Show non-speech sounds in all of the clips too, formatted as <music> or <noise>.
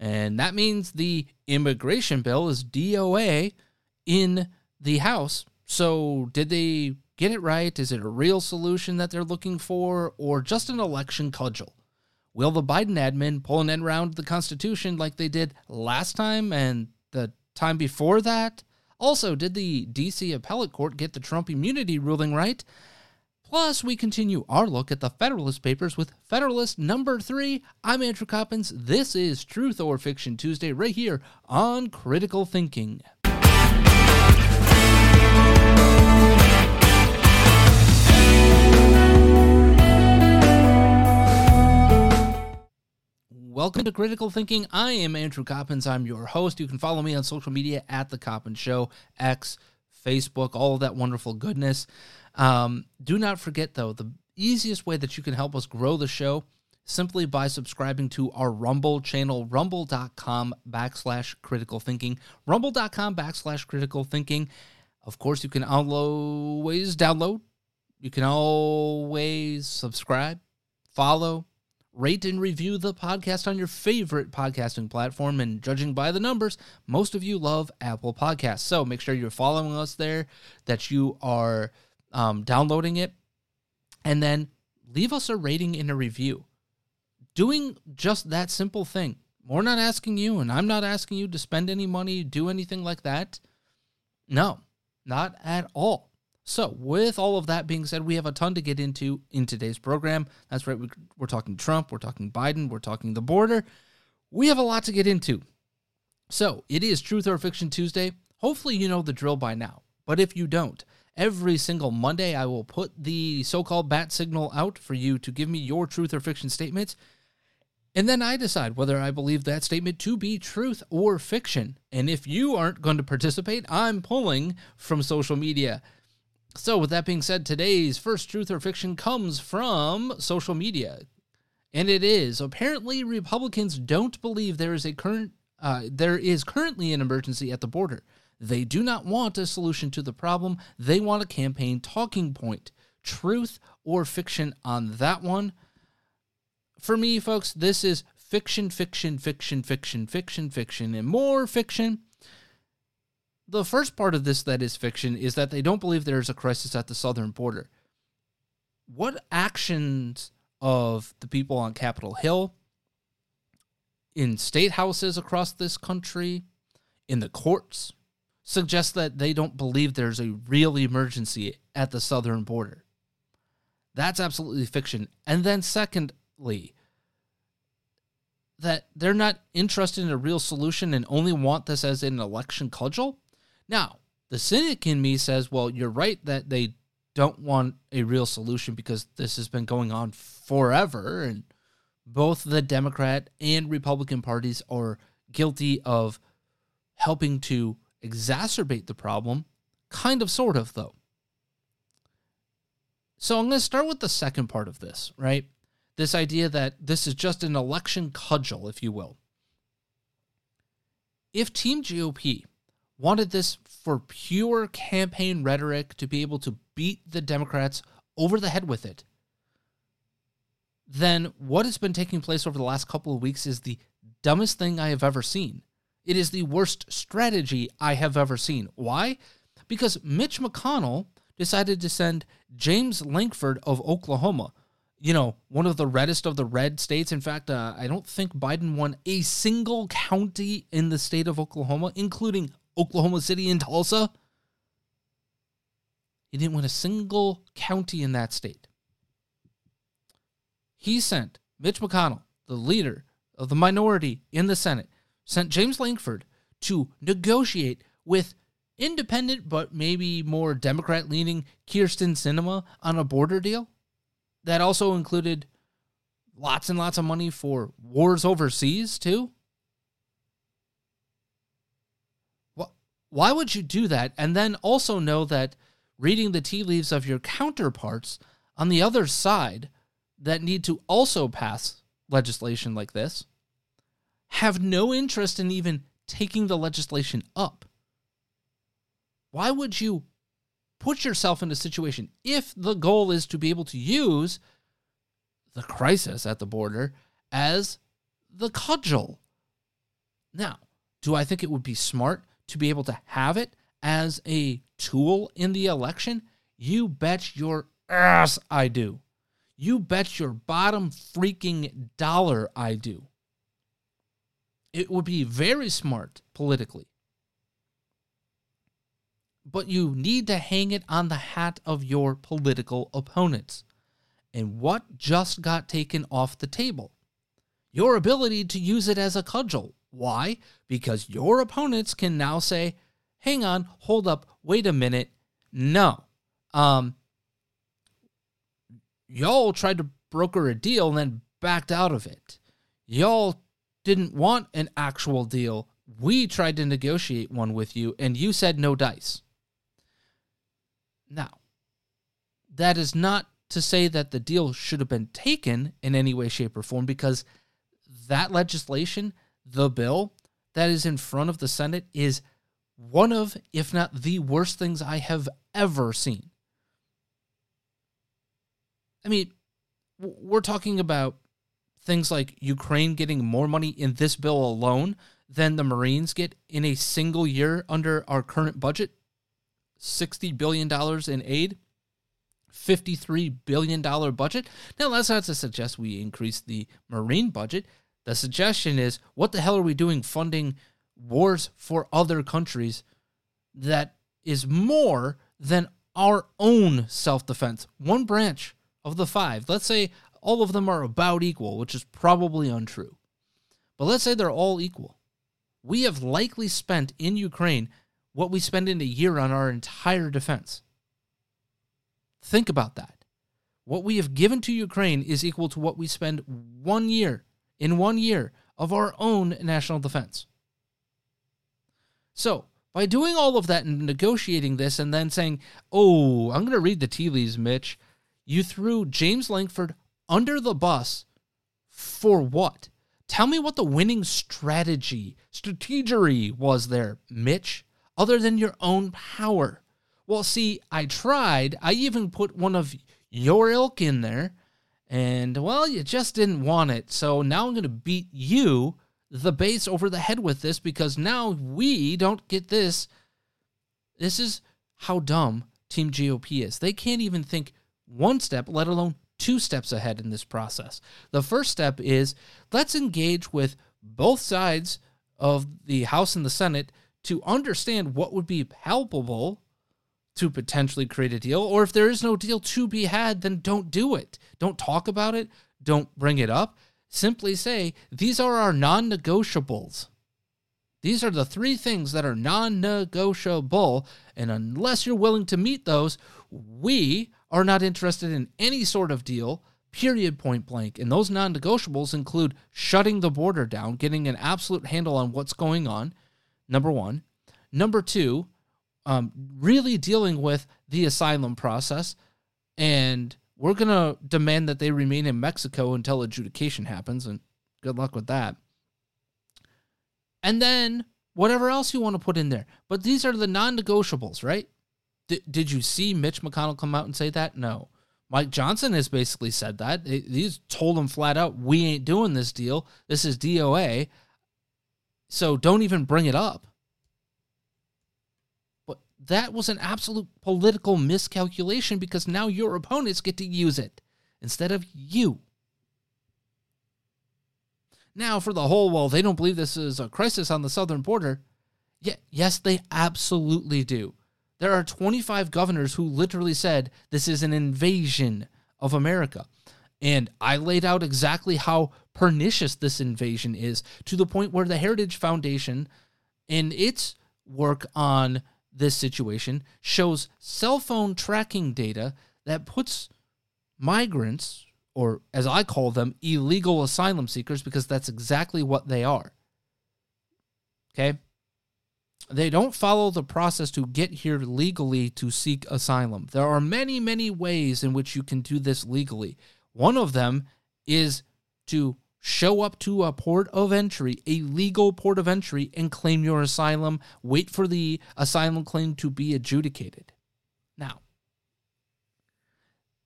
And that means the immigration bill is DOA in the House. So, did they get it right? Is it a real solution that they're looking for, or just an election cudgel? Will the Biden admin pull an end around the Constitution like they did last time and the time before that? Also, did the DC appellate court get the Trump immunity ruling right? Plus, we continue our look at the Federalist Papers with Federalist number three. I'm Andrew Coppins. This is Truth or Fiction Tuesday, right here on Critical Thinking. Welcome to Critical Thinking. I am Andrew Coppins. I'm your host. You can follow me on social media at The Coppins Show, X, Facebook, all of that wonderful goodness. Um, do not forget, though, the easiest way that you can help us grow the show simply by subscribing to our Rumble channel, rumble.com backslash critical thinking, rumble.com backslash critical thinking. Of course, you can always download, you can always subscribe, follow, rate and review the podcast on your favorite podcasting platform. And judging by the numbers, most of you love Apple Podcasts. So make sure you're following us there, that you are um, downloading it, and then leave us a rating and a review. Doing just that simple thing. We're not asking you, and I'm not asking you to spend any money, do anything like that. No, not at all. So, with all of that being said, we have a ton to get into in today's program. That's right, we're talking Trump, we're talking Biden, we're talking the border. We have a lot to get into. So, it is Truth or Fiction Tuesday. Hopefully, you know the drill by now. But if you don't, Every single Monday, I will put the so called bat signal out for you to give me your truth or fiction statements. And then I decide whether I believe that statement to be truth or fiction. And if you aren't going to participate, I'm pulling from social media. So, with that being said, today's first truth or fiction comes from social media. And it is apparently Republicans don't believe there is a current uh, there is currently an emergency at the border. They do not want a solution to the problem. They want a campaign talking point. Truth or fiction on that one? For me, folks, this is fiction, fiction, fiction, fiction, fiction, fiction, and more fiction. The first part of this that is fiction is that they don't believe there is a crisis at the southern border. What actions of the people on Capitol Hill, in state houses across this country, in the courts, suggests that they don't believe there's a real emergency at the southern border. That's absolutely fiction. And then, secondly, that they're not interested in a real solution and only want this as an election cudgel. Now, the cynic in me says, well, you're right that they don't want a real solution because this has been going on forever and both the Democrat and Republican parties are guilty of helping to exacerbate the problem Kind of, sort of, though. So I'm going to start with the second part of this, right? This idea that this is just an election cudgel, if you will. If Team GOP wanted this for pure campaign rhetoric to be able to beat the Democrats over the head with it, then what has been taking place over the last couple of weeks is the dumbest thing I have ever seen. It is the worst strategy I have ever seen. Why? Because Mitch McConnell decided to send James Lankford of Oklahoma, you know, one of the reddest of the red states. In fact, uh, I don't think Biden won a single county in the state of Oklahoma, including Oklahoma City and Tulsa. He didn't win a single county in that state. He sent Mitch McConnell, the leader of the minority in the Senate, sent James Lankford to negotiate with independent but maybe more Democrat leaning Kyrsten Sinema on a border deal that also included lots and lots of money for wars overseas, too. Why would you do that? And then also know that reading the tea leaves of your counterparts on the other side that need to also pass legislation like this have no interest in even taking the legislation up. Why would you put yourself in a situation if the goal is to be able to use the crisis at the border as the cudgel? Now, do I think it would be smart to be able to have it as a tool in the election? You bet your ass I do. You bet your bottom freaking dollar I do it would be very smart politically. But you need to hang it on the hat of your political opponents. And what just got taken off the table? Your ability to use it as a cudgel. Why? Because your opponents can now say, hang on, hold up, wait a minute. No. Um, y'all tried to broker a deal and then backed out of it. Y'all didn't want an actual deal. We tried to negotiate one with you, and you said no dice. Now, that is not to say that the deal should have been taken in any way, shape, or form, because that legislation, the bill that is in front of the Senate, is one of, if not the worst things I have ever seen. I mean, we're talking about things like Ukraine getting more money in this bill alone than the Marines get in a single year under our current budget $60 billion in aid, $53 billion budget. Now, that's not to suggest we increase the Marine budget. The suggestion is what the hell are we doing funding wars for other countries that is more than our own self defense? One branch of the five. Let's say all of them are about equal, which is probably untrue. But let's say they're all equal. We have likely spent in Ukraine what we spend in a year on our entire defense. Think about that. What we have given to Ukraine is equal to what we spend one year, in one year, of our own national defense. So, by doing all of that and negotiating this and then saying, oh, I'm going to read the tea leaves, Mitch, you threw James Lankford under the bus for what? Tell me what the winning strategy, strategery was there, Mitch, other than your own power. Well, see, I tried. I even put one of your ilk in there, and well, you just didn't want it. So now I'm going to beat you, the base, over the head with this because now we don't get this. This is how dumb Team GOP is. They can't even think one step, let alone two steps ahead in this process. The first step is let's engage with both sides of the House and the Senate to understand what would be palpable to potentially create a deal. Or if there is no deal to be had, then don't do it. Don't talk about it. Don't bring it up. Simply say, these are our non negotiables. These are the three things that are non negotiable. And unless you're willing to meet those, we are not interested in any sort of deal, period, point blank. And those non negotiables include shutting the border down, getting an absolute handle on what's going on, number one. Number two, um, really dealing with the asylum process, and we're going to demand that they remain in Mexico until adjudication happens, and good luck with that. And then whatever else you want to put in there. But these are the non negotiables, right? Did you see Mitch McConnell come out and say that? No. Mike Johnson has basically said that. He's told him flat out, we ain't doing this deal. This is DOA. So don't even bring it up. But that was an absolute political miscalculation because now your opponents get to use it instead of you. Now, for the whole, well, they don't believe this is a crisis on the southern border. Yeah, yes, they absolutely do. There are 25 governors who literally said this is an invasion of America. And I laid out exactly how pernicious this invasion is to the point where the Heritage Foundation, in its work on this situation, shows cell phone tracking data that puts migrants, or as I call them, illegal asylum seekers, because that's exactly what they are. Okay? They don't follow the process to get here legally to seek asylum. There are many, many ways in which you can do this legally. One of them is to show up to a port of entry, a legal port of entry, and claim your asylum. Wait for the asylum claim to be adjudicated. Now,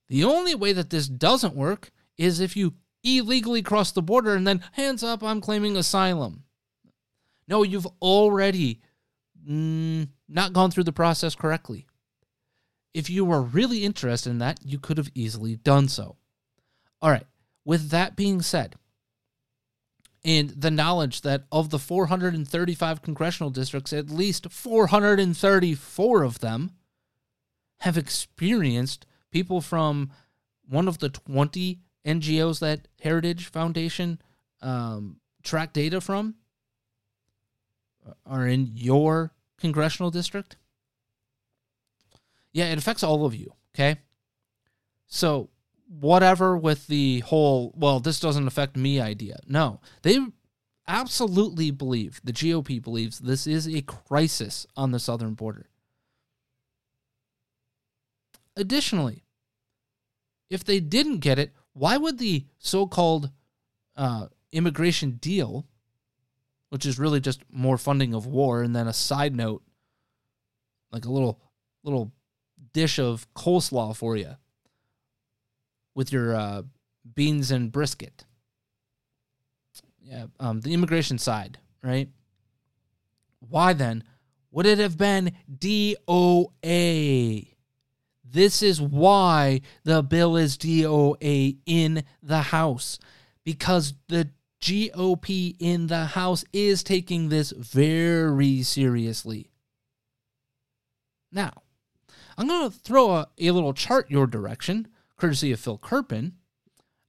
the only way that this doesn't work is if you illegally cross the border and then hands up, I'm claiming asylum. No, you've already mm, not gone through the process correctly. If you were really interested in that, you could have easily done so. All right, with that being said, and the knowledge that of the 435 congressional districts, at least 434 of them have experienced people from one of the 20 NGOs that Heritage Foundation um, track data from are in your congressional district? Yeah, it affects all of you, okay? So, whatever with the whole, well, this doesn't affect me idea. No, they absolutely believe, the GOP believes this is a crisis on the southern border. Additionally, if they didn't get it, why would the so called uh, immigration deal which is really just more funding of war. And then a side note, like a little little dish of coleslaw for you with your uh, beans and brisket. Yeah, um, the immigration side, right? Why then would it have been DOA? This is why the bill is DOA in the House because the GOP in the House is taking this very seriously. Now, I'm going to throw a, a, little chart your direction, courtesy of Phil Kerpen.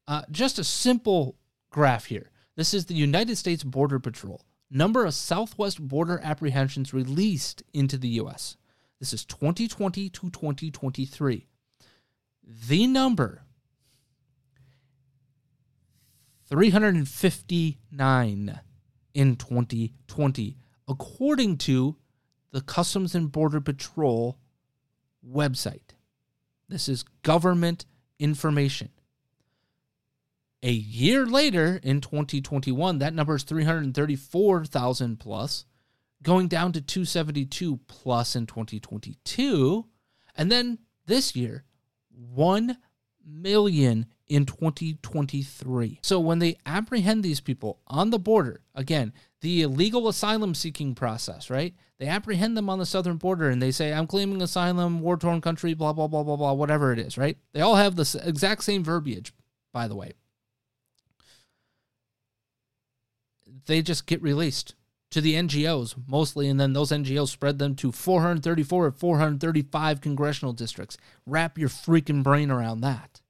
Uh, just a simple graph here. This is the United States Border Patrol. Number of Southwest border apprehensions released into the U.S. This is 2020 to 2023. The number 359 in 2020, according to the Customs and Border Patrol website. This is government information. A year later, in 2021, that number is 334,000 plus, going down to 272 plus in 2022. And then this year, 1 million in 2023. So when they apprehend these people on the border, again, the illegal asylum seeking process, right? They apprehend them on the southern border and they say, I'm claiming asylum, war torn country, blah, blah, blah, blah, blah, whatever it is, right? They all have the exact same verbiage, by the way. They just get released to the NGOs mostly, and then those NGOs spread them to 434 or 435 congressional districts. Wrap your freaking brain around that.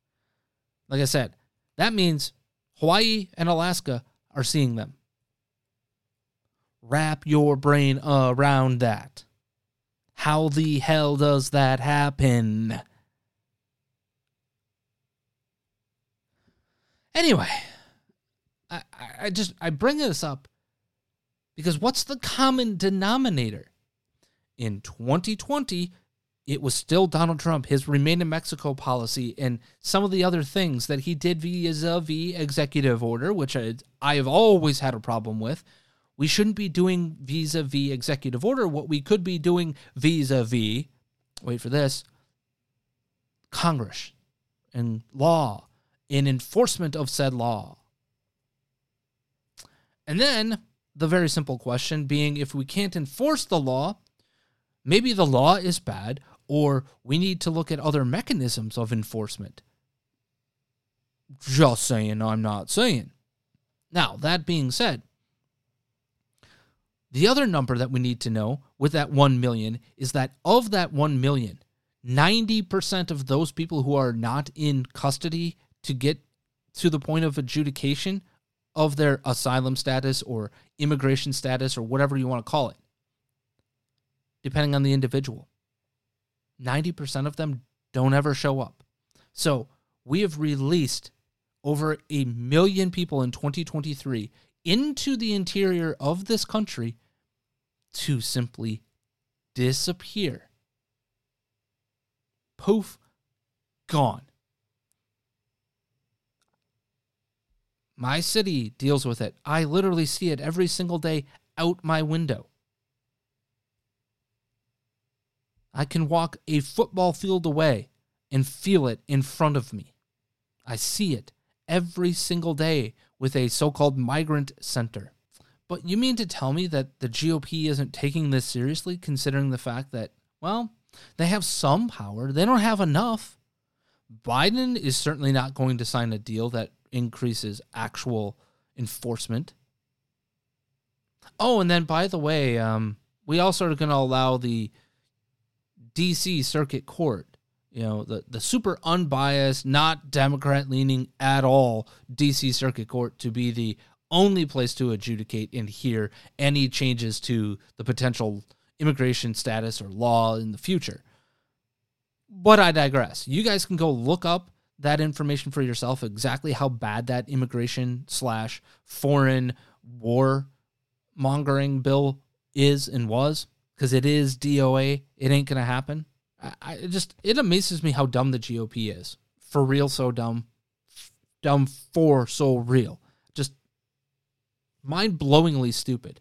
Like I said, that means Hawaii and Alaska are seeing them. Wrap your brain around that. How the hell does that happen? Anyway, I, I just I bring this up because what's the common denominator? in 2020, it was still Donald Trump, his remain in Mexico policy, and some of the other things that he did vis-a-vis executive order, which I, I have always had a problem with. We shouldn't be doing vis-a-vis executive order. What we could be doing vis-a-vis, wait for this, Congress and law in enforcement of said law. And then the very simple question being if we can't enforce the law, maybe the law is bad, or we need to look at other mechanisms of enforcement. Just saying, I'm not saying. Now, that being said, the other number that we need to know with that 1 million is that of that 1 million, 90% of those people who are not in custody to get to the point of adjudication of their asylum status or immigration status or whatever you want to call it, depending on the individual. 90% of them don't ever show up. So we have released over a million people in 2023 into the interior of this country to simply disappear. Poof, gone. My city deals with it. I literally see it every single day out my window. I can walk a football field away and feel it in front of me. I see it every single day with a so called migrant center. But you mean to tell me that the GOP isn't taking this seriously, considering the fact that, well, they have some power, they don't have enough. Biden is certainly not going to sign a deal that increases actual enforcement. Oh, and then by the way, um, we also are going to allow the DC Circuit Court, you know, the, the super unbiased, not Democrat leaning at all DC Circuit Court to be the only place to adjudicate and hear any changes to the potential immigration status or law in the future. But I digress. You guys can go look up that information for yourself exactly how bad that immigration slash foreign war mongering bill is and was because it is DOA. It ain't gonna happen. I, I just it amazes me how dumb the GOP is. For real, so dumb. Dumb for so real. Just mind blowingly stupid.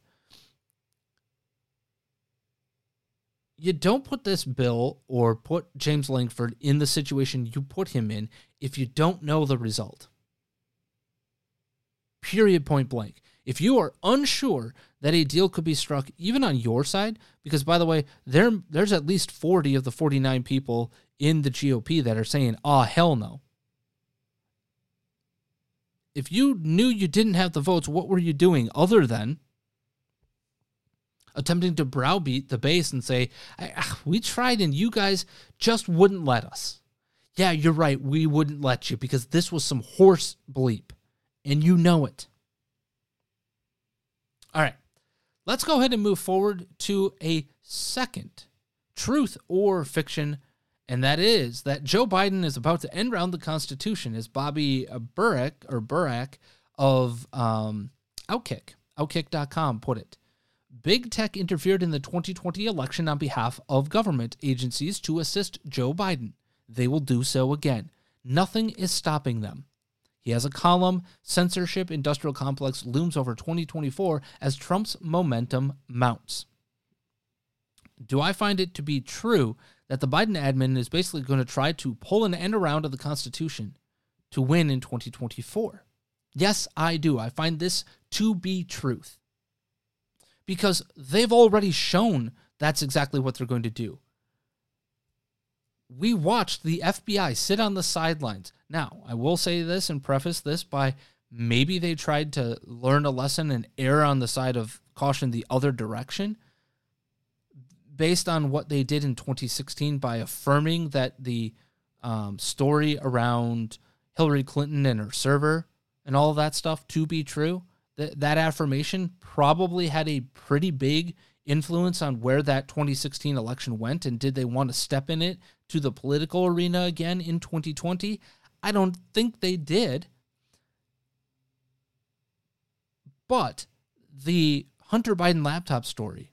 you don't put this bill or put James Lankford in the situation you put him in if you don't know the result. Period, point blank. If you are unsure that a deal could be struck even on your side, because by the way, there there's at least 40 of the 49 people in the GOP that are saying, ah, oh, hell no. If you knew you didn't have the votes, what were you doing other than attempting to browbeat the base and say, We tried and you guys just wouldn't let us. Yeah, you're right. We wouldn't let you because this was some horse bleep and you know it. All right, let's go ahead and move forward to a second truth or fiction, and that is that Joe Biden is about to end round the Constitution, as Bobby Burek or Burak of um, Outkick, Outkick.com put it. Big Tech interfered in the 2020 election on behalf of government agencies to assist Joe Biden. They will do so again. Nothing is stopping them. He has a column Censorship Industrial Complex looms over 2024 as Trump's momentum mounts. Do I find it to be true that the Biden admin is basically going to try to pull an end around of the Constitution to win in 2024? Yes, I do. I find this to be truth because they've already shown that's exactly what they're going to do. We watched the FBI sit on the sidelines. Now, I will say this and preface this by maybe they tried to learn a lesson and err on the side of caution the other direction based on what they did in 2016 by affirming that the um, story around Hillary Clinton and her server and all that stuff to be true that that affirmation probably had a pretty big influence on where that 2016 election went and did they want to step in it to the political arena again in 2020 i don't think they did but the hunter biden laptop story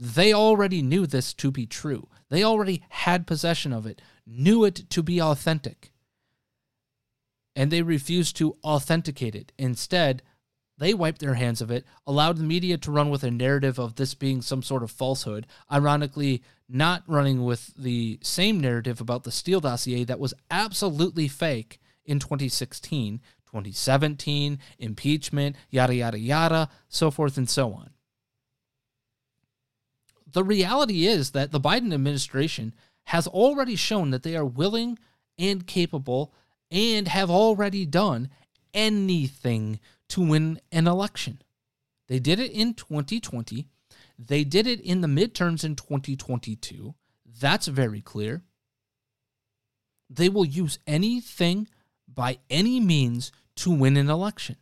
They already knew this to be true. They already had possession of it, knew it to be authentic. And they refused to authenticate it. Instead, they wiped their hands of it, allowed the media to run with a narrative of this being some sort of falsehood, ironically, not running with the same narrative about the Steele dossier that was absolutely fake in 2016, 2017, impeachment, yada, yada, yada, so forth and so on. The reality is that the Biden administration has already shown that they are willing and capable and have already done anything to win an election. They did it in 2020. They did it in the midterms in 2022. That's very clear. They will use anything by any means to win an election.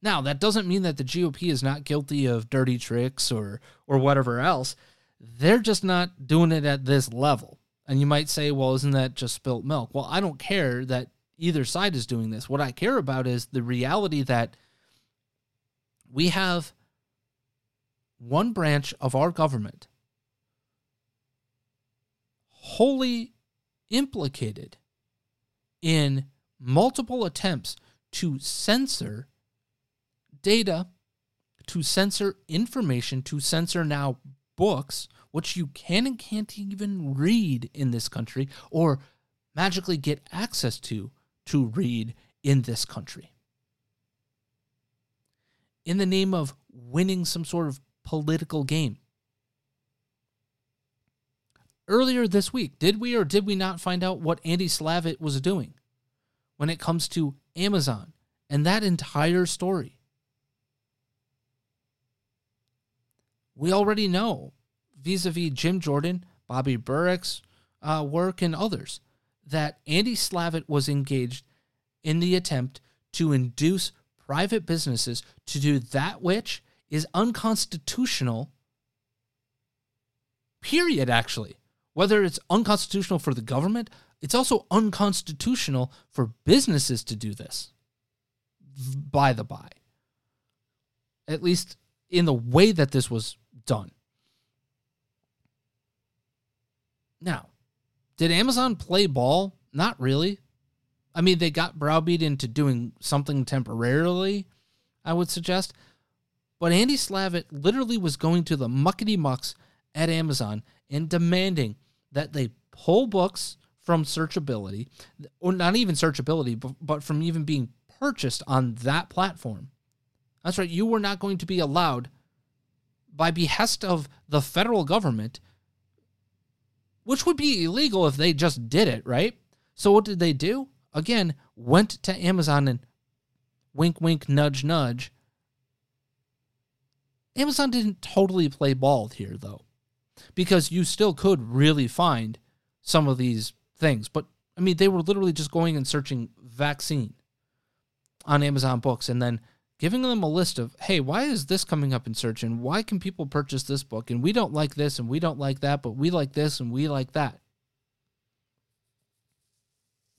Now, that doesn't mean that the GOP is not guilty of dirty tricks or or whatever else. They're just not doing it at this level. And you might say, well, isn't that just spilt milk? Well, I don't care that either side is doing this. What I care about is the reality that we have one branch of our government wholly implicated in multiple attempts to censor data, to censor information, to censor now books, which you can and can't even read in this country or magically get access to to read in this country in the name of winning some sort of political game. Earlier this week, did we or did we not find out what Andy Slavitt was doing when it comes to Amazon and that entire story? We already know vis a vis Jim Jordan, Bobby Burrick's uh, work, and others that Andy Slavitt was engaged in the attempt to induce private businesses to do that which is unconstitutional, period, actually. Whether it's unconstitutional for the government, it's also unconstitutional for businesses to do this, by the by. At least in the way that this was done. Now, did Amazon play ball? Not really. I mean, they got browbeat into doing something temporarily, I would suggest. But Andy Slavitt literally was going to the muckety mucks at Amazon and demanding that they pull books from searchability, or not even searchability, but from even being purchased on that platform. That's right, you were not going to be allowed by behest of the federal government, which would be illegal if they just did it, right? So what did they do? Again, went to Amazon and wink, wink, nudge, nudge. Amazon didn't totally play ball here, though, because you still could really find some of these things. But I mean, they were literally just going and searching vaccine on Amazon books and then giving them a list of, hey, why is this coming up in search and why can people purchase this book? And we don't like this and we don't like that, but we like this and we like that.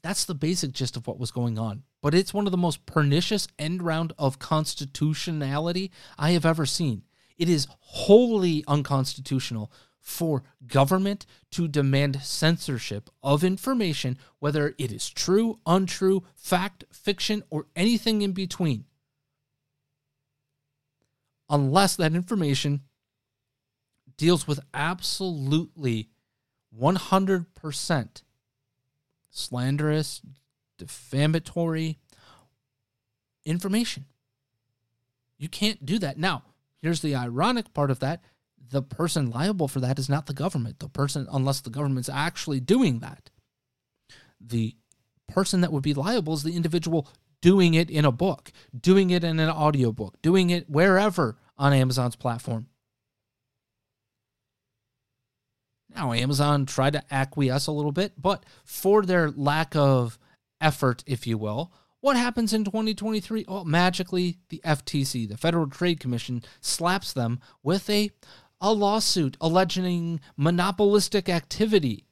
That's the basic gist of what was going on. But it's one of the most pernicious end round of constitutionality I have ever seen. It is wholly unconstitutional for government to demand censorship of information, whether it is true, untrue, fact, fiction, or anything in between, unless that information deals with absolutely 100% slanderous, defamatory information. You can't do that. Now, here's the ironic part of that the person liable for that is not the government. The person, unless the government's actually doing that, the person that would be liable is the individual doing it in a book, doing it in an audiobook, doing it wherever on Amazon's platform. Now, Amazon tried to acquiesce a little bit, but for their lack of effort, if you will, what happens in 2023? Oh, magically, the FTC, the Federal Trade Commission, slaps them with a, a lawsuit alleging monopolistic activity.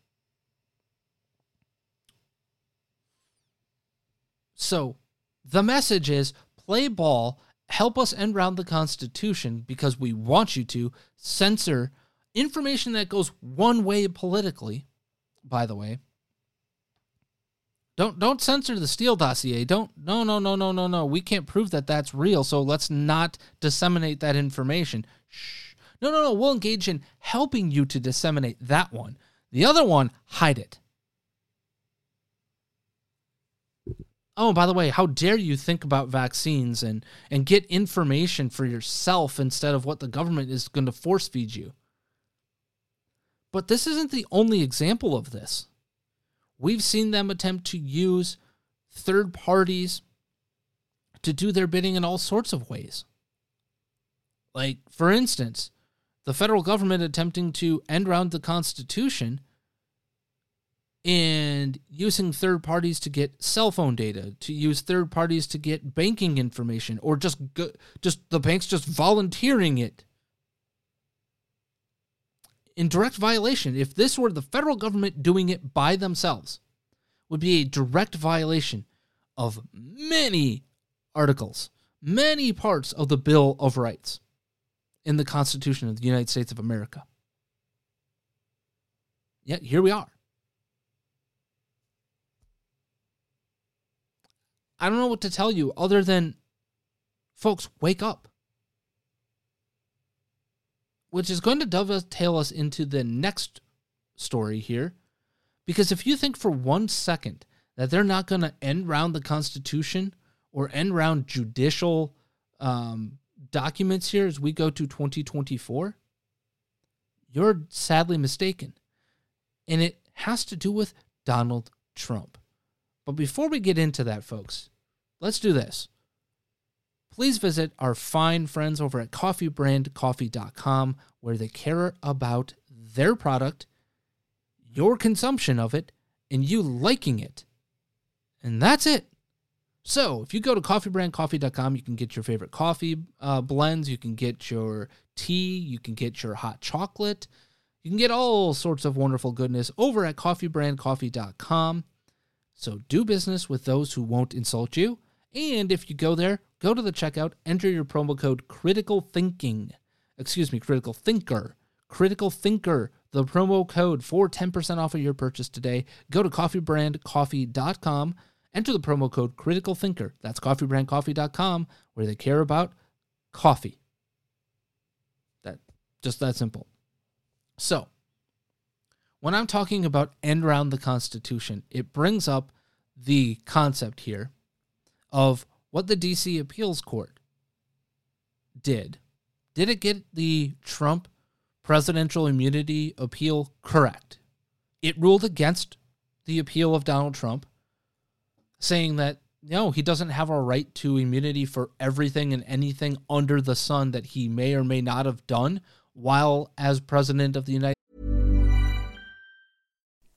So the message is play ball, help us end round the Constitution because we want you to, censor information that goes one way politically, by the way. Don't don't censor the Steele dossier. Don't no no no no no no. We can't prove that that's real, so let's not disseminate that information. Shh. No no no. We'll engage in helping you to disseminate that one. The other one, hide it. Oh, by the way, how dare you think about vaccines and and get information for yourself instead of what the government is going to force feed you? But this isn't the only example of this. We've seen them attempt to use third parties to do their bidding in all sorts of ways. Like, for instance, the federal government attempting to end around the Constitution and using third parties to get cell phone data, to use third parties to get banking information, or just go, just the banks just volunteering it in direct violation. If this were the federal government doing it by themselves, would be a direct violation of many articles, many parts of the Bill of Rights in the Constitution of the United States of America. Yet here we are. I don't know what to tell you other than, folks, wake up. Which is going to dovetail us into the next story here. Because if you think for one second that they're not going to end round the Constitution or end round judicial um, documents here as we go to 2024, you're sadly mistaken. And it has to do with Donald Trump. But before we get into that, folks, let's do this. Please visit our fine friends over at coffeebrandcoffee.com where they care about their product, your consumption of it, and you liking it. And that's it. So, if you go to coffeebrandcoffee.com, you can get your favorite coffee uh, blends, you can get your tea, you can get your hot chocolate, you can get all sorts of wonderful goodness over at coffeebrandcoffee.com. So do business with those who won't insult you. And if you go there, go to the checkout, enter your promo code critical thinking. Excuse me, critical thinker. Critical thinker, the promo code for 10% off of your purchase today. Go to coffeebrandcoffee.com, enter the promo code critical thinker. That's coffeebrandcoffee.com where they care about coffee. That just that simple. So, when I'm talking about end round the Constitution, it brings up the concept here of what the DC appeals court did. Did it get the Trump presidential immunity appeal correct? It ruled against the appeal of Donald Trump, saying that no, he doesn't have a right to immunity for everything and anything under the sun that he may or may not have done while as president of the United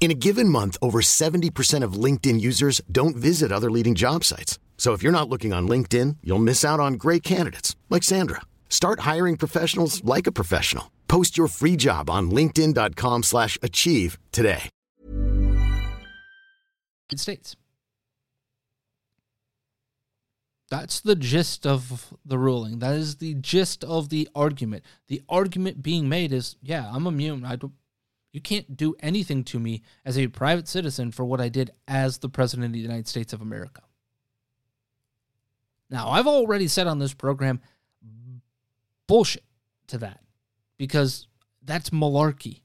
In a given month, over 70% of LinkedIn users don't visit other leading job sites. So if you're not looking on LinkedIn, you'll miss out on great candidates like Sandra. Start hiring professionals like a professional. Post your free job on linkedin.com/achieve today. States. That's the gist of the ruling. That is the gist of the argument. The argument being made is, yeah, I'm immune. I don't, you can't do anything to me as a private citizen for what I did as the president of the United States of America. Now, I've already said on this program bullshit to that because that's malarkey.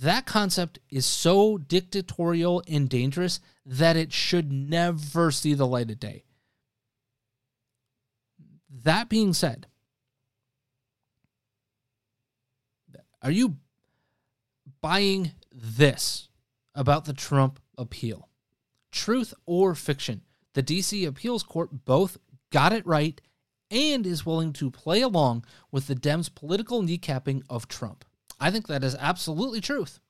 That concept is so dictatorial and dangerous that it should never see the light of day. That being said, are you buying this about the Trump appeal? Truth or fiction? The DC Appeals Court both got it right and is willing to play along with the Dems' political kneecapping of Trump. I think that is absolutely truth.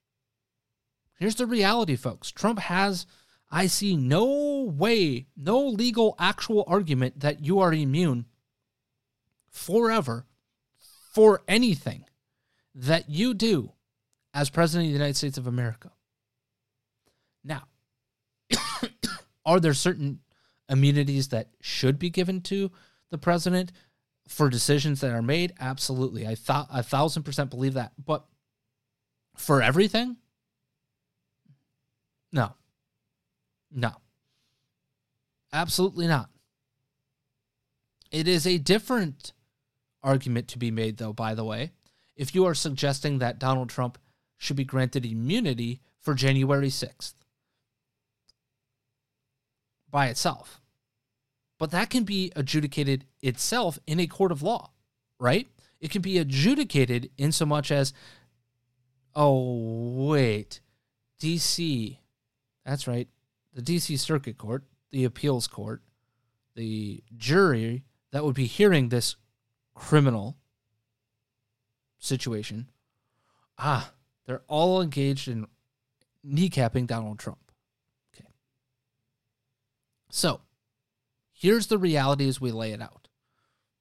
Here's the reality, folks Trump has, I see no way, no legal actual argument that you are immune forever for anything that you do as President of the United States of America. Now, <coughs> are there certain immunities that should be given to the president for decisions that are made? Absolutely. I thought a thousand percent believe that. But for everything? No. No. Absolutely not. It is a different argument to be made, though, by the way, if you are suggesting that Donald Trump should be granted immunity for January 6th by itself. But that can be adjudicated itself in a court of law, right? It can be adjudicated in so much as, oh, wait, DC, that's right, the DC Circuit Court, the appeals court, the jury that would be hearing this criminal situation, ah, they're all engaged in kneecapping Donald Trump. Okay. So here's the reality as we lay it out.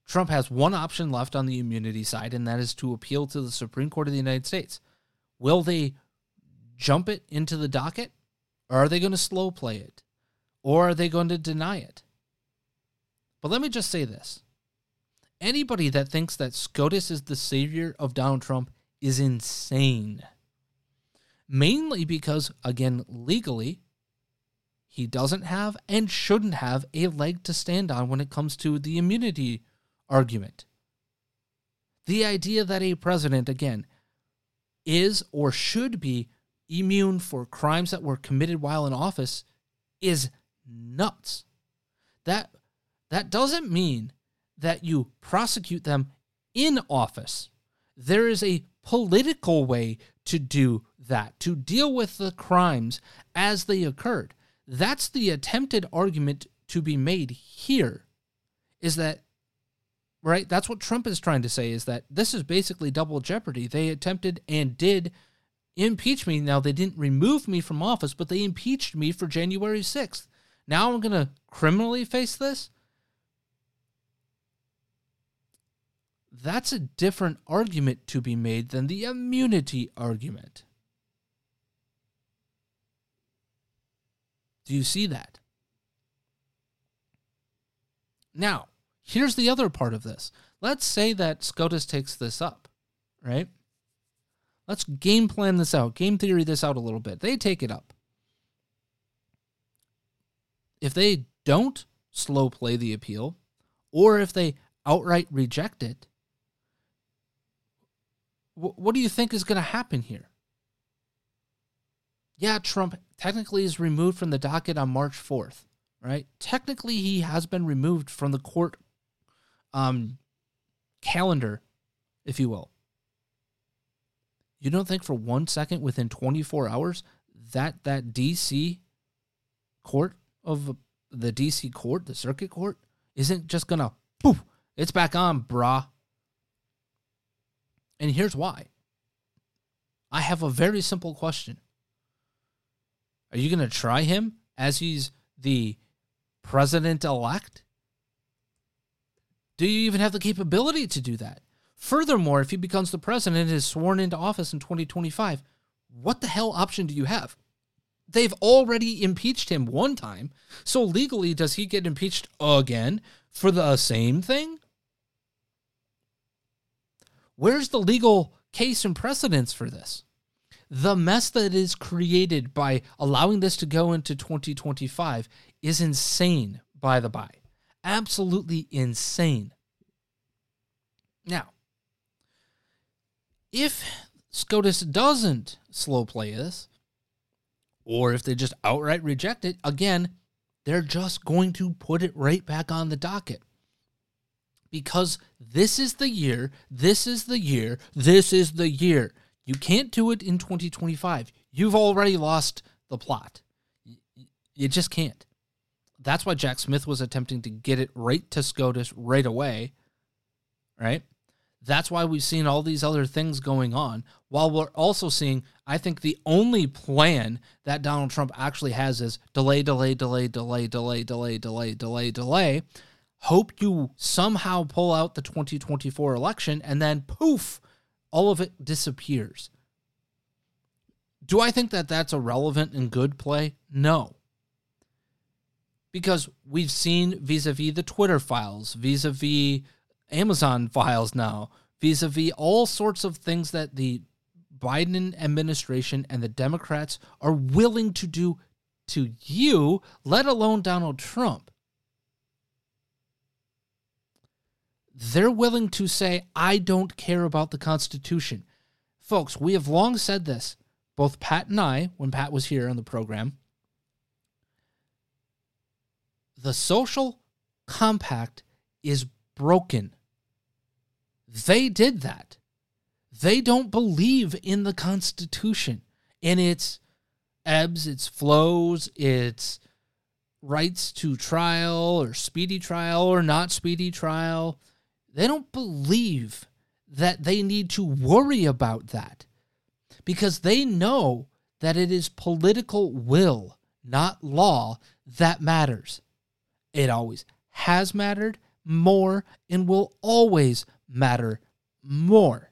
Trump has one option left on the immunity side, and that is to appeal to the Supreme Court of the United States. Will they jump it into the docket, or are they going to slow play it, or are they going to deny it? But let me just say this anybody that thinks that SCOTUS is the savior of Donald Trump is insane. Mainly because, again, legally, he doesn't have and shouldn't have a leg to stand on when it comes to the immunity argument. The idea that a president, again, is or should be immune for crimes that were committed while in office is nuts. That that doesn't mean that you prosecute them in office. There is a political way to do that, to deal with the crimes as they occurred. That's the attempted argument to be made here is that right that's what trump is trying to say is that this is basically double jeopardy they attempted and did impeach me now they didn't remove me from office but they impeached me for january 6th now i'm going to criminally face this that's a different argument to be made than the immunity argument. Do you see that? Now, here's the other part of this. Let's say that SCOTUS takes this up, right? Let's game plan this out, game theory this out a little bit. They take it up. If they don't slow play the appeal, or if they outright reject it, what do you think is going to happen here? Yeah, Trump technically is removed from the docket on March 4th, right? Technically, he has been removed from the court um, calendar, if you will. You don't think for one second within 24 hours that that DC court of the DC court, the circuit court, isn't just to poof, it's back on, brah. And here's why. I have a very simple question. Are you going to try him as he's the president elect? Do you even have the capability to do that? Furthermore, if he becomes the president and is sworn into office in 2025, what the hell option do you have? They've already impeached him one time. So legally, does he get impeached again for the same thing? Where's the legal case and precedence for this? The mess that is created by allowing this to go into 2025 is insane, by the by. Absolutely insane. Now, if SCOTUS doesn't slow play this, or if they just outright reject it, again, they're just going to put it right back on the docket. Because this is the year, this is the year, this is the year. You can't do it in 2025. You've already lost the plot. You just can't. That's why Jack Smith was attempting to get it right to SCOTUS right away, right? That's why we've seen all these other things going on. While we're also seeing, I think the only plan that Donald Trump actually has is delay, delay, delay, delay, delay, delay, delay, delay, delay. Hope you somehow pull out the 2024 election and then poof, all of it disappears. Do I think that that's a relevant and good play? No. Because we've seen vis a vis the Twitter files, vis a vis Amazon files now, vis a vis all sorts of things that the Biden administration and the Democrats are willing to do to you, let alone Donald Trump. They're willing to say, I don't care about the Constitution. Folks, we have long said this, both Pat and I, when Pat was here on the program. The social compact is broken. They did that. They don't believe in the Constitution, in its ebbs, its flows, its rights to trial or speedy trial or not speedy trial. They don't believe that they need to worry about that because they know that it is political will, not law, that matters. It always has mattered more and will always matter more.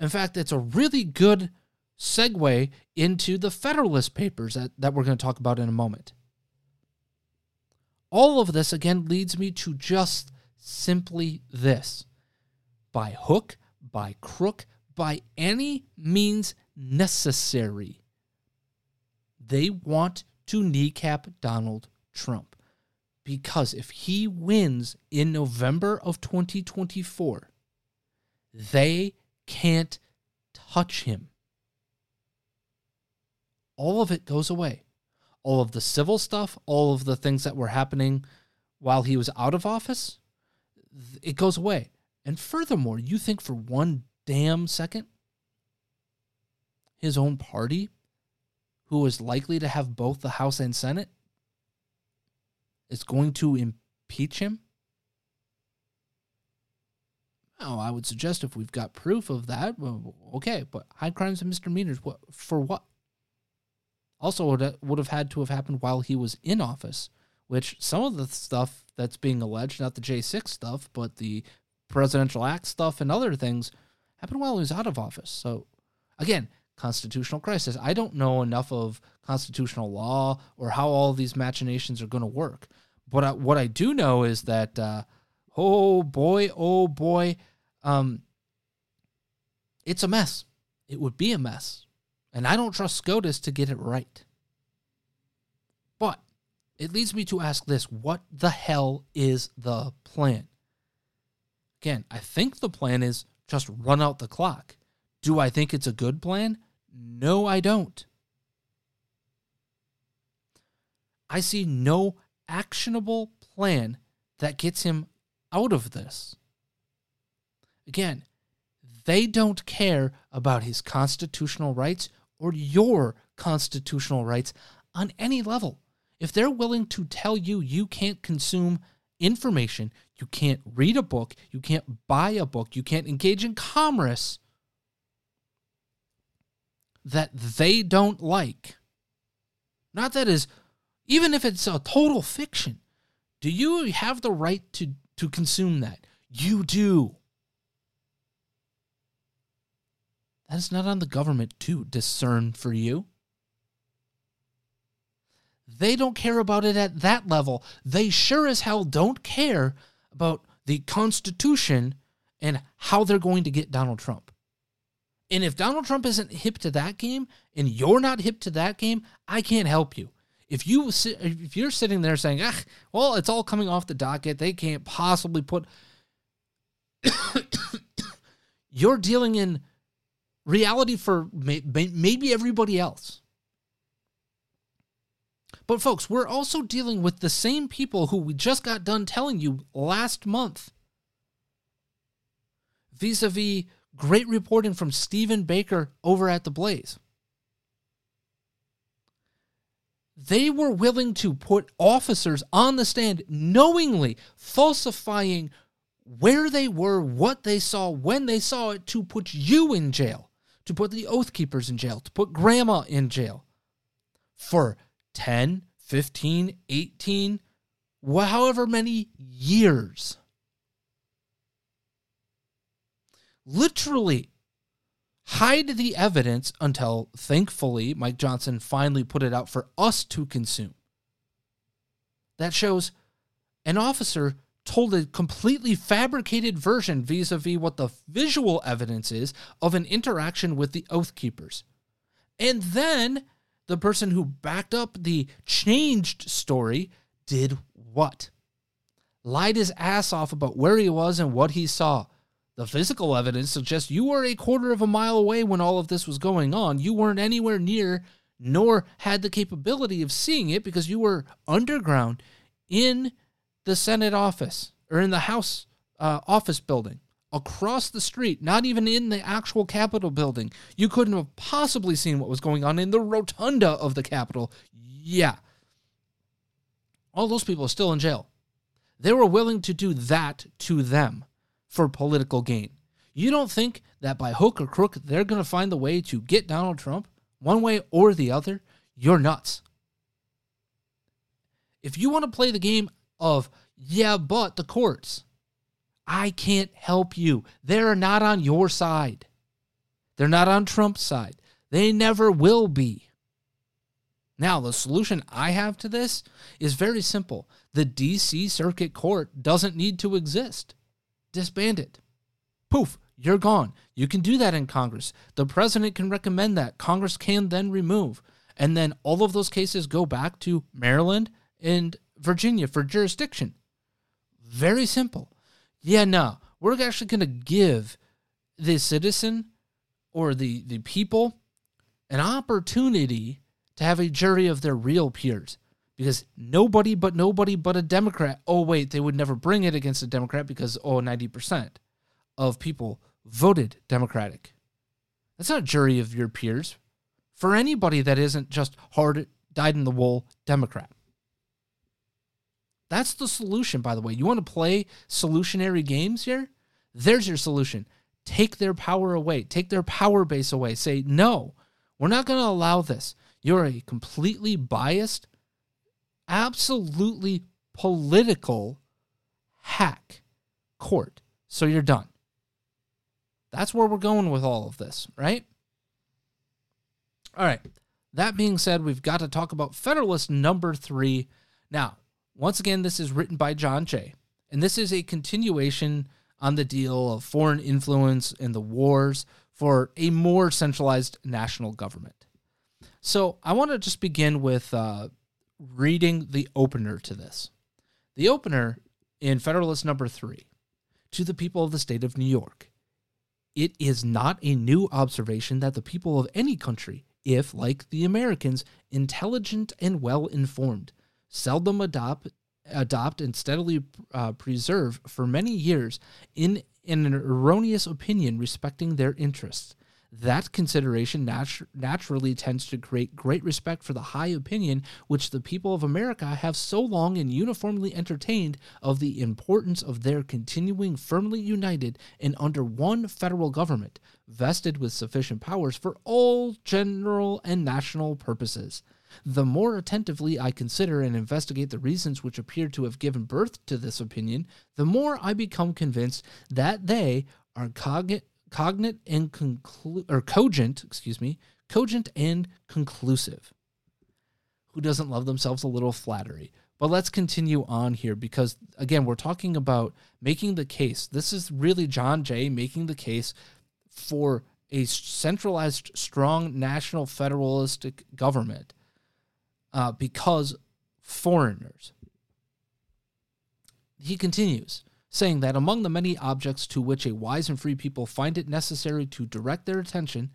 In fact, it's a really good segue into the Federalist Papers that, that we're going to talk about in a moment. All of this, again, leads me to just simply this by hook, by crook, by any means necessary, they want to kneecap Donald Trump. Because if he wins in November of 2024, they can't touch him. All of it goes away. All of the civil stuff, all of the things that were happening while he was out of office, it goes away. And furthermore, you think for one damn second his own party, who is likely to have both the House and Senate, is going to impeach him? Oh, I would suggest if we've got proof of that, well, okay, but high crimes and misdemeanors, what for what? Also, would would have had to have happened while he was in office, which some of the stuff that's being alleged, not the J6 stuff, but the presidential act stuff and other things, happened while he was out of office. So, again, constitutional crisis. I don't know enough of constitutional law or how all these machinations are going to work. But I, what I do know is that, uh, oh boy, oh boy, um, it's a mess. It would be a mess. And I don't trust SCOTUS to get it right. It leads me to ask this what the hell is the plan? Again, I think the plan is just run out the clock. Do I think it's a good plan? No, I don't. I see no actionable plan that gets him out of this. Again, they don't care about his constitutional rights or your constitutional rights on any level. If they're willing to tell you you can't consume information, you can't read a book, you can't buy a book, you can't engage in commerce that they don't like, not that is, even if it's a total fiction, do you have the right to, to consume that? You do. That is not on the government to discern for you. They don't care about it at that level. They sure as hell don't care about the Constitution and how they're going to get Donald Trump. And if Donald Trump isn't hip to that game and you're not hip to that game, I can't help you. If you if you're sitting there saying, "Ah, well, it's all coming off the docket. They can't possibly put <coughs> you're dealing in reality for maybe everybody else. But, folks, we're also dealing with the same people who we just got done telling you last month vis a vis great reporting from Stephen Baker over at The Blaze. They were willing to put officers on the stand knowingly falsifying where they were, what they saw, when they saw it to put you in jail, to put the Oath Keepers in jail, to put grandma in jail for 10, 15, 18, however many years. Literally hide the evidence until, thankfully, Mike Johnson finally put it out for us to consume. That shows an officer told a completely fabricated version vis a vis what the visual evidence is of an interaction with the Oath Keepers. And then the person who backed up the changed story did what? Lied his ass off about where he was and what he saw. The physical evidence suggests you were a quarter of a mile away when all of this was going on. You weren't anywhere near, nor had the capability of seeing it because you were underground in the Senate office or in the House uh, office building across the street, not even in the actual Capitol building. You couldn't have possibly seen what was going on in the rotunda of the Capitol. Yeah. All those people are still in jail. They were willing to do that to them for political gain. You don't think that by hook or crook they're going to find the way to get Donald Trump one way or the other? You're nuts. If you want to play the game of, yeah, but the courts, I can't help you. They're not on your side. They're not on Trump's side. They never will be. Now, the solution I have to this is very simple. The DC Circuit Court doesn't need to exist. Disband it. Poof, you're gone. You can do that in Congress. The president can recommend that. Congress can then remove. And then all of those cases go back to Maryland and Virginia for jurisdiction. Very simple. Yeah, no, we're actually going to give the citizen or the, the people an opportunity to have a jury of their real peers because nobody but nobody but a Democrat. Oh, wait, they would never bring it against a Democrat because, oh, 90% of people voted Democratic. That's not a jury of your peers for anybody that isn't just hard, dyed in the wool Democrat. That's the solution, by the way. You want to play solutionary games here? There's your solution. Take their power away, take their power base away. Say, no, we're not going to allow this. You're a completely biased, absolutely political hack court. So you're done. That's where we're going with all of this, right? All right. That being said, we've got to talk about Federalist number three. Now, once again, this is written by John Jay, and this is a continuation on the deal of foreign influence and the wars for a more centralized national government. So I want to just begin with uh, reading the opener to this. The opener in Federalist number three to the people of the state of New York. It is not a new observation that the people of any country, if, like the Americans, intelligent and well informed, seldom adopt adopt and steadily uh, preserve for many years in, in an erroneous opinion respecting their interests. That consideration natu- naturally tends to create great respect for the high opinion which the people of America have so long and uniformly entertained of the importance of their continuing firmly united and under one federal government, vested with sufficient powers for all general and national purposes. The more attentively I consider and investigate the reasons which appear to have given birth to this opinion, the more I become convinced that they are cognate, and conclu- or cogent, excuse me, cogent and conclusive. who doesn't love themselves a little flattery. But let's continue on here because, again, we're talking about making the case. This is really John Jay making the case for a centralized, strong national federalistic government uh, because foreigners. He continues, saying that among the many objects to which a wise and free people find it necessary to direct their attention,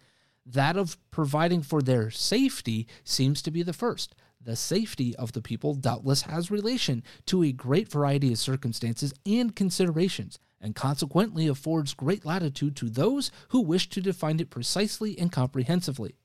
that of providing for their safety seems to be the first. The safety of the people doubtless has relation to a great variety of circumstances and considerations, and consequently affords great latitude to those who wish to define it precisely and comprehensively.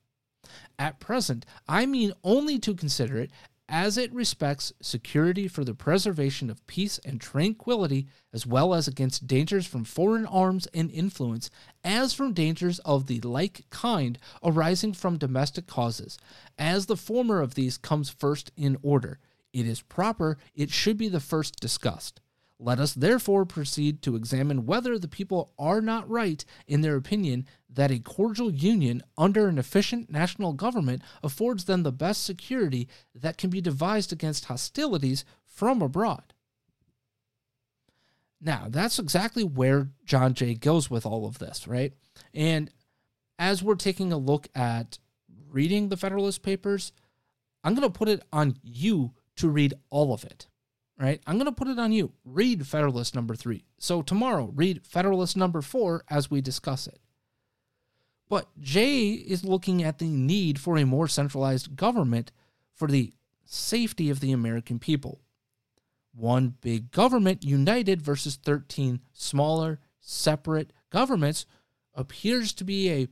At present, I mean only to consider it as it respects security for the preservation of peace and tranquility, as well as against dangers from foreign arms and influence, as from dangers of the like kind arising from domestic causes. As the former of these comes first in order, it is proper it should be the first discussed. Let us therefore proceed to examine whether the people are not right in their opinion that a cordial union under an efficient national government affords them the best security that can be devised against hostilities from abroad. Now, that's exactly where John Jay goes with all of this, right? And as we're taking a look at reading the Federalist Papers, I'm going to put it on you to read all of it right? I'm going to put it on you. Read Federalist number three. So tomorrow, read Federalist number four as we discuss it. But Jay is looking at the need for a more centralized government for the safety of the American people. One big government united versus 13 smaller, separate governments appears to be a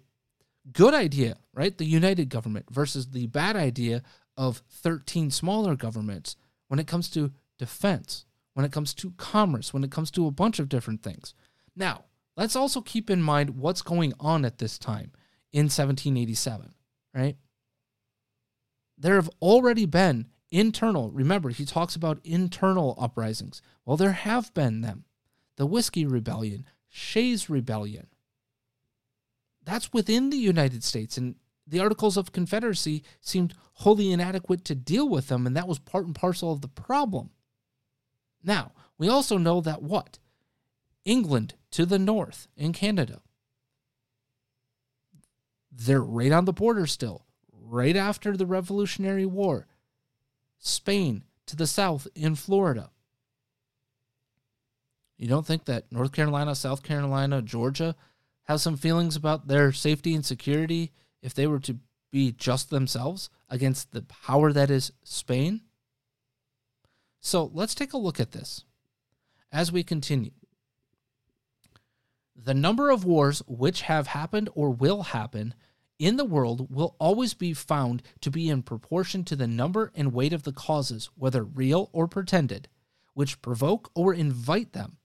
good idea, right? The united government versus the bad idea of 13 smaller governments when it comes to defense, when it comes to commerce, when it comes to a bunch of different things. Now, let's also keep in mind what's going on at this time in 1787, right? There have already been internal, remember, he talks about internal uprisings. Well, there have been them. The Whiskey Rebellion, Shays Rebellion. That's within the United States, and the Articles of Confederacy seemed wholly inadequate to deal with them, and that was part and parcel of the problem. Now, we also know that what? England to the north in Canada. They're right on the border still, right after the Revolutionary War. Spain to the south in Florida. You don't think that North Carolina, South Carolina, Georgia have some feelings about their safety and security if they were to be just themselves against the power that is Spain? So let's take a look at this as we continue. The number of wars which have happened or will happen in the world will always be found to be in proportion to the number and weight of the causes, whether real or pretended, which provoke or invite them.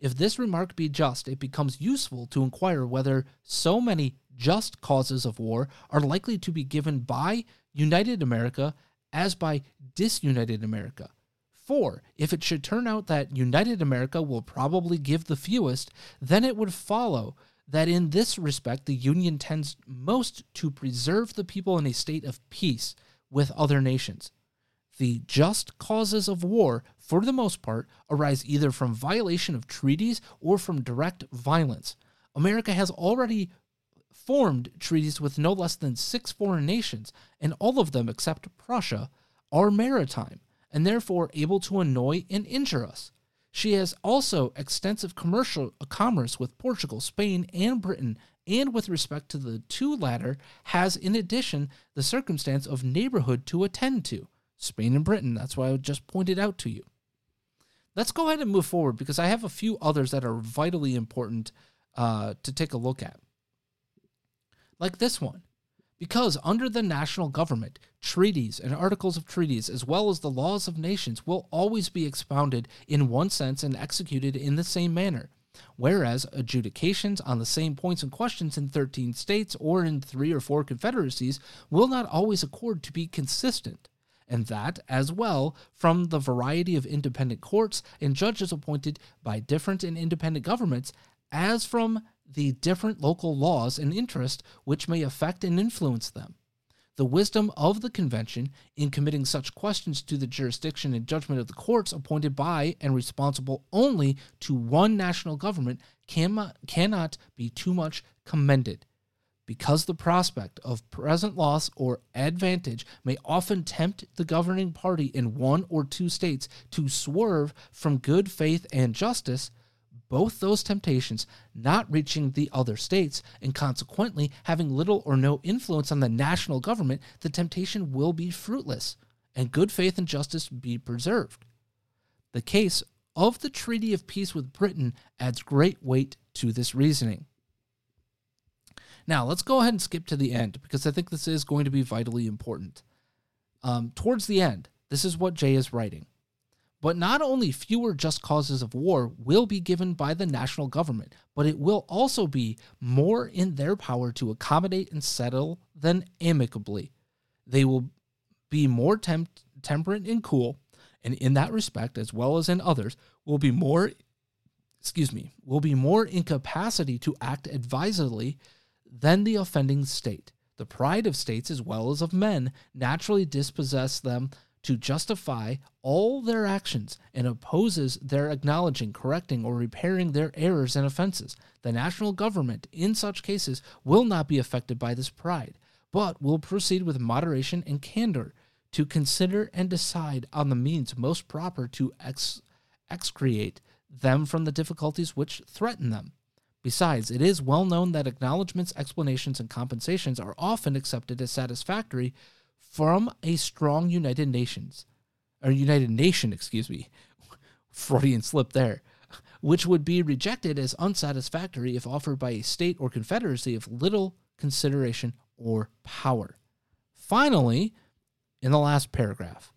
If this remark be just, it becomes useful to inquire whether so many just causes of war are likely to be given by United America as by disunited America. For if it should turn out that United America will probably give the fewest, then it would follow that in this respect the Union tends most to preserve the people in a state of peace with other nations. The just causes of war, for the most part, arise either from violation of treaties or from direct violence. America has already formed treaties with no less than six foreign nations, and all of them, except Prussia, are maritime and therefore able to annoy and injure us. She has also extensive commercial uh, commerce with Portugal, Spain, and Britain, and with respect to the two latter, has in addition the circumstance of neighborhood to attend to. Spain and Britain, that's why I just pointed out to you. Let's go ahead and move forward because I have a few others that are vitally important uh, to take a look at. Like this one. Because under the national government, treaties and articles of treaties, as well as the laws of nations, will always be expounded in one sense and executed in the same manner. Whereas adjudications on the same points and questions in 13 states or in three or four confederacies will not always accord to be consistent and that, as well, from the variety of independent courts and judges appointed by different and independent governments, as from the different local laws and interests which may affect and influence them. the wisdom of the convention in committing such questions to the jurisdiction and judgment of the courts appointed by and responsible only to one national government cannot, cannot be too much commended because the prospect of present loss or advantage may often tempt the governing party in one or two states to swerve from good faith and justice, both those temptations not reaching the other states and consequently having little or no influence on the national government, the temptation will be fruitless and good faith and justice be preserved. The case of the Treaty of Peace with Britain adds great weight to this reasoning. Now, let's go ahead and skip to the end because I think this is going to be vitally important. Um, towards the end, this is what Jay is writing. But not only fewer just causes of war will be given by the national government, but it will also be more in their power to accommodate and settle than amicably. They will be more temp- temperate and cool, and in that respect, as well as in others, will be more, excuse me, will be more in capacity to act advisedly than the offending state. The pride of states as well as of men naturally dispossess them to justify all their actions and opposes their acknowledging, correcting, or repairing their errors and offenses. The national government, in such cases, will not be affected by this pride, but will proceed with moderation and candor to consider and decide on the means most proper to ex- excreate them from the difficulties which threaten them. Besides, it is well known that acknowledgments, explanations, and compensations are often accepted as satisfactory from a strong United Nations, or United Nation, excuse me, <laughs> Freudian slip there, which would be rejected as unsatisfactory if offered by a state or confederacy of little consideration or power. Finally, in the last paragraph,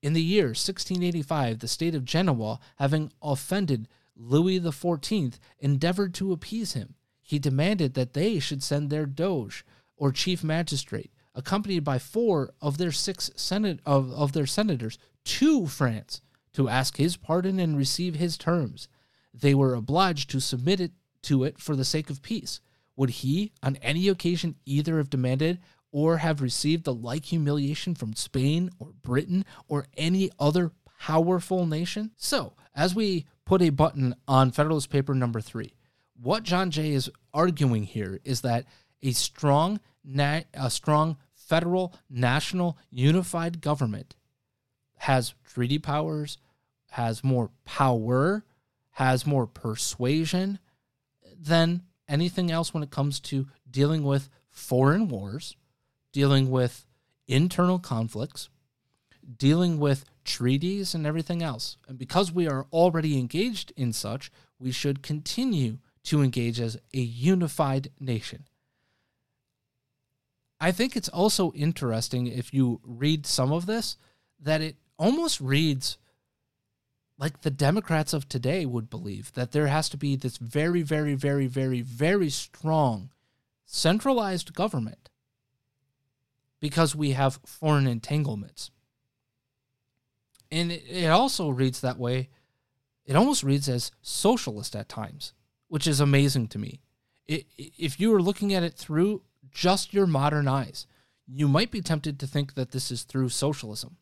in the year 1685, the state of Genoa, having offended Louis XIV endeavored to appease him. He demanded that they should send their doge or chief magistrate, accompanied by four of their six senate of, of their senators, to France to ask his pardon and receive his terms. They were obliged to submit it to it for the sake of peace. Would he, on any occasion, either have demanded or have received the like humiliation from Spain or Britain or any other powerful nation? So, as we put a button on Federalist Paper number three. What John Jay is arguing here is that a strong, na- a strong federal, national, unified government has treaty powers, has more power, has more persuasion than anything else when it comes to dealing with foreign wars, dealing with internal conflicts, dealing with treaties and everything else. And because we are already engaged in such, we should continue to engage as a unified nation. I think it's also interesting if you read some of this that it almost reads like the Democrats of today would believe that there has to be this very, very, very, very, very strong centralized government because we have foreign entanglements and it, also reads that way. It almost reads as socialist at times, which is amazing to me. If you were looking at it through just your modern eyes, you might be tempted to think that this is through socialism.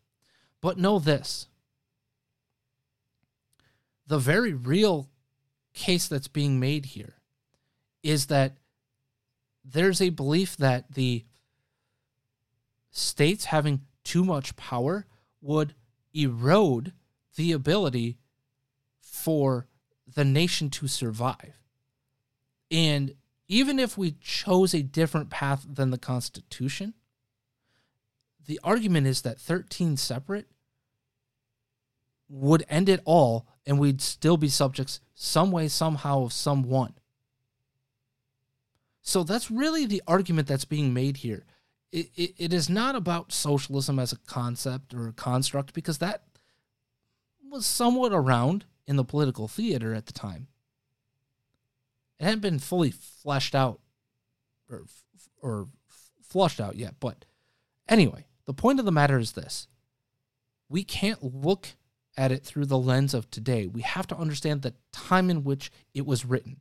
But know this the very real case that's being made here is that there's a belief that the states having too much power would erode the ability for the nation to survive. And even if we chose a different path than the Constitution, the argument is that 13 separate would end it all and we'd still be subjects some way, somehow, of someone. So that's really the argument that's being made here it, it, it is not about socialism as a concept or a construct because that was somewhat around in the political theater at the time. It hadn't been fully fleshed out or, or flushed out yet. But anyway, the point of the matter is this we can't look at it through the lens of today. We have to understand the time in which it was written.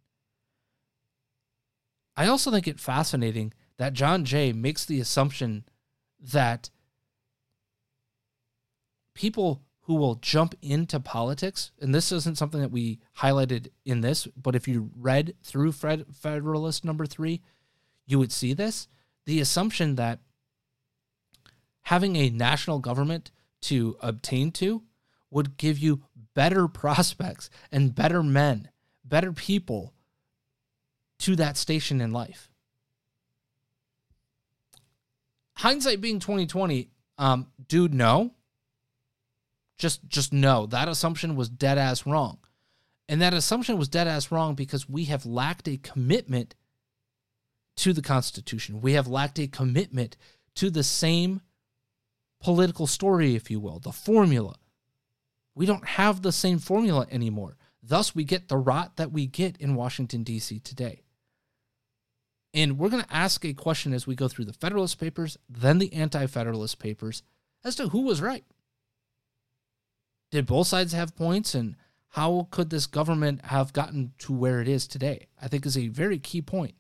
I also think it fascinating that John Jay makes the assumption that people who will jump into politics, and this isn't something that we highlighted in this, but if you read through Fred, Federalist number three, you would see this the assumption that having a national government to obtain to would give you better <laughs> prospects and better men, better people to that station in life. Hindsight being 2020, um, dude, no. Just just no. That assumption was dead ass wrong. And that assumption was dead ass wrong because we have lacked a commitment to the Constitution. We have lacked a commitment to the same political story, if you will, the formula. We don't have the same formula anymore. Thus, we get the rot that we get in Washington, D.C. today. And we're going to ask a question as we go through the Federalist Papers, then the Anti Federalist Papers, as to who was right. Did both sides have points, and how could this government have gotten to where it is today? I think is a very key point.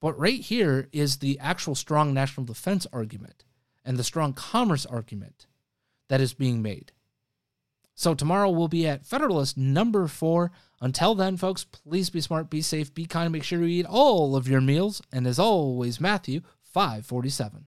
But right here is the actual strong national defense argument and the strong commerce argument that is being made. So tomorrow we'll be at Federalist number four. Until then, folks, please be smart, be safe, be kind, make sure you eat all of your meals. And as always, Matthew 547.